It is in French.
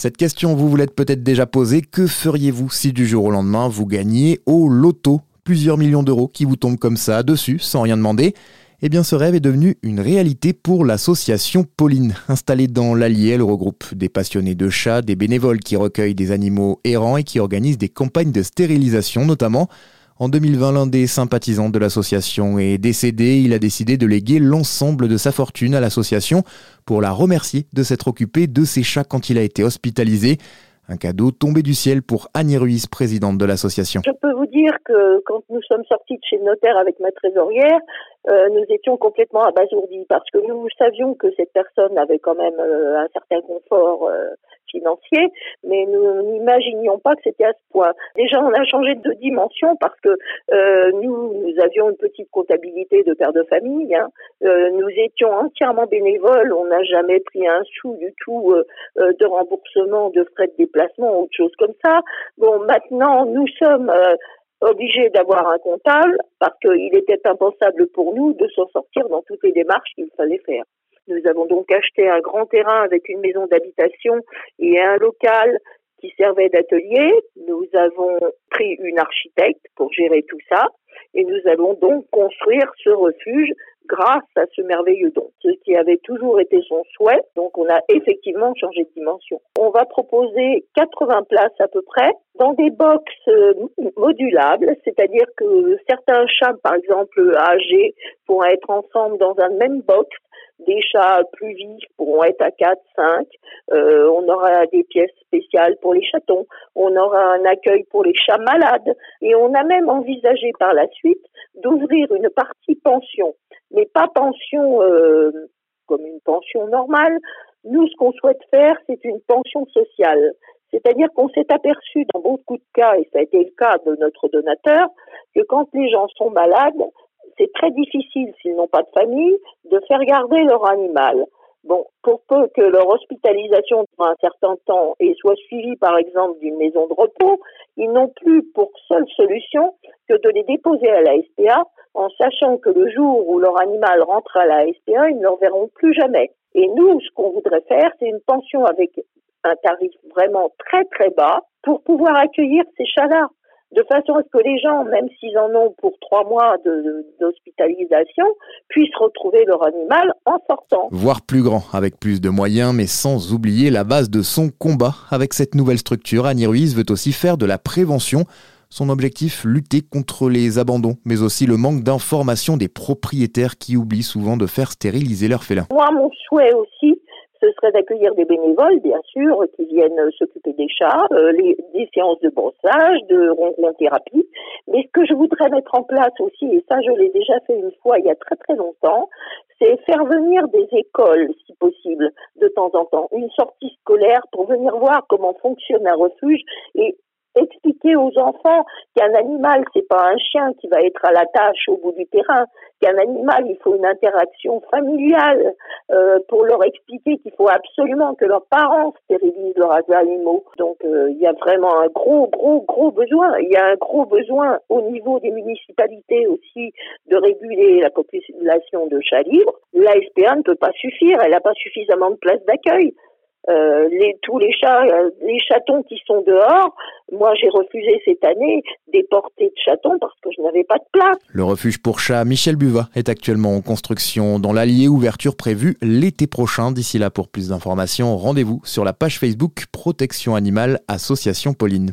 Cette question, vous vous l'êtes peut-être déjà posée. Que feriez-vous si du jour au lendemain, vous gagniez au loto plusieurs millions d'euros qui vous tombent comme ça dessus, sans rien demander? Eh bien, ce rêve est devenu une réalité pour l'association Pauline. Installée dans l'Allier, elle regroupe des passionnés de chats, des bénévoles qui recueillent des animaux errants et qui organisent des campagnes de stérilisation notamment. En 2020, l'un des sympathisants de l'association est décédé. Il a décidé de léguer l'ensemble de sa fortune à l'association pour la remercier de s'être occupé de ses chats quand il a été hospitalisé. Un cadeau tombé du ciel pour Annie Ruiz, présidente de l'association. Je peux vous dire que quand nous sommes sortis de chez le notaire avec ma trésorière, euh, nous étions complètement abasourdis parce que nous savions que cette personne avait quand même euh, un certain confort euh, financier, mais nous n'imaginions pas que c'était à ce point. Déjà, on a changé de dimension parce que nous, nous avions une petite comptabilité de père de famille. Hein. nous étions entièrement bénévoles. On n'a jamais pris un sou du tout de remboursement de frais de déplacement ou autre chose comme ça. Bon, maintenant, nous sommes obligé d'avoir un comptable parce qu'il était impensable pour nous de s'en sortir dans toutes les démarches qu'il fallait faire. Nous avons donc acheté un grand terrain avec une maison d'habitation et un local qui servait d'atelier. Nous avons pris une architecte pour gérer tout ça et nous allons donc construire ce refuge grâce à ce merveilleux don, ce qui avait toujours été son souhait. Donc on a effectivement changé de dimension. On va proposer 80 places à peu près dans des box euh, modulables, c'est-à-dire que certains chats, par exemple âgés, pourront être ensemble dans un même box des chats plus vifs pourront être à 4, 5. Euh, on aura des pièces spéciales pour les chatons. On aura un accueil pour les chats malades. Et on a même envisagé par la suite d'ouvrir une partie pension. Mais pas pension euh, comme une pension normale. Nous, ce qu'on souhaite faire, c'est une pension sociale. C'est-à-dire qu'on s'est aperçu dans beaucoup de cas, et ça a été le cas de notre donateur, que quand les gens sont malades, c'est très difficile, s'ils n'ont pas de famille, de faire garder leur animal. Bon, pour peu que leur hospitalisation durant un certain temps et soit suivie par exemple d'une maison de repos, ils n'ont plus pour seule solution que de les déposer à la SPA en sachant que le jour où leur animal rentre à la SPA, ils ne le verront plus jamais. Et nous, ce qu'on voudrait faire, c'est une pension avec un tarif vraiment très très bas pour pouvoir accueillir ces chats-là de façon à ce que les gens, même s'ils en ont pour trois mois d'hospitalisation, puissent retrouver leur animal en sortant. Voire plus grand, avec plus de moyens, mais sans oublier la base de son combat. Avec cette nouvelle structure, Annie Ruiz veut aussi faire de la prévention. Son objectif, lutter contre les abandons, mais aussi le manque d'information des propriétaires qui oublient souvent de faire stériliser leurs félins. Moi, mon souhait aussi, ce serait d'accueillir des bénévoles, bien sûr, qui viennent s'occuper des chats, euh, les, des séances de brossage, de ronron-thérapie. Mais ce que je voudrais mettre en place aussi, et ça je l'ai déjà fait une fois il y a très très longtemps, c'est faire venir des écoles, si possible, de temps en temps, une sortie scolaire pour venir voir comment fonctionne un refuge et expliquer aux enfants qu'un animal, c'est pas un chien qui va être à la tâche au bout du terrain, qu'un animal, il faut une interaction familiale euh, pour leur expliquer qu'il faut absolument que leurs parents stérilisent leurs animaux. Donc euh, il y a vraiment un gros, gros, gros besoin. Il y a un gros besoin au niveau des municipalités aussi de réguler la population de chats libres. La SPA ne peut pas suffire, elle n'a pas suffisamment de places d'accueil. Euh, les, tous les chats, euh, les chatons qui sont dehors, moi j'ai refusé cette année des portées de chatons parce que je n'avais pas de place. Le refuge pour chats Michel Buva est actuellement en construction dans l'Allier, ouverture prévue l'été prochain. D'ici là, pour plus d'informations, rendez-vous sur la page Facebook Protection Animale Association Pauline.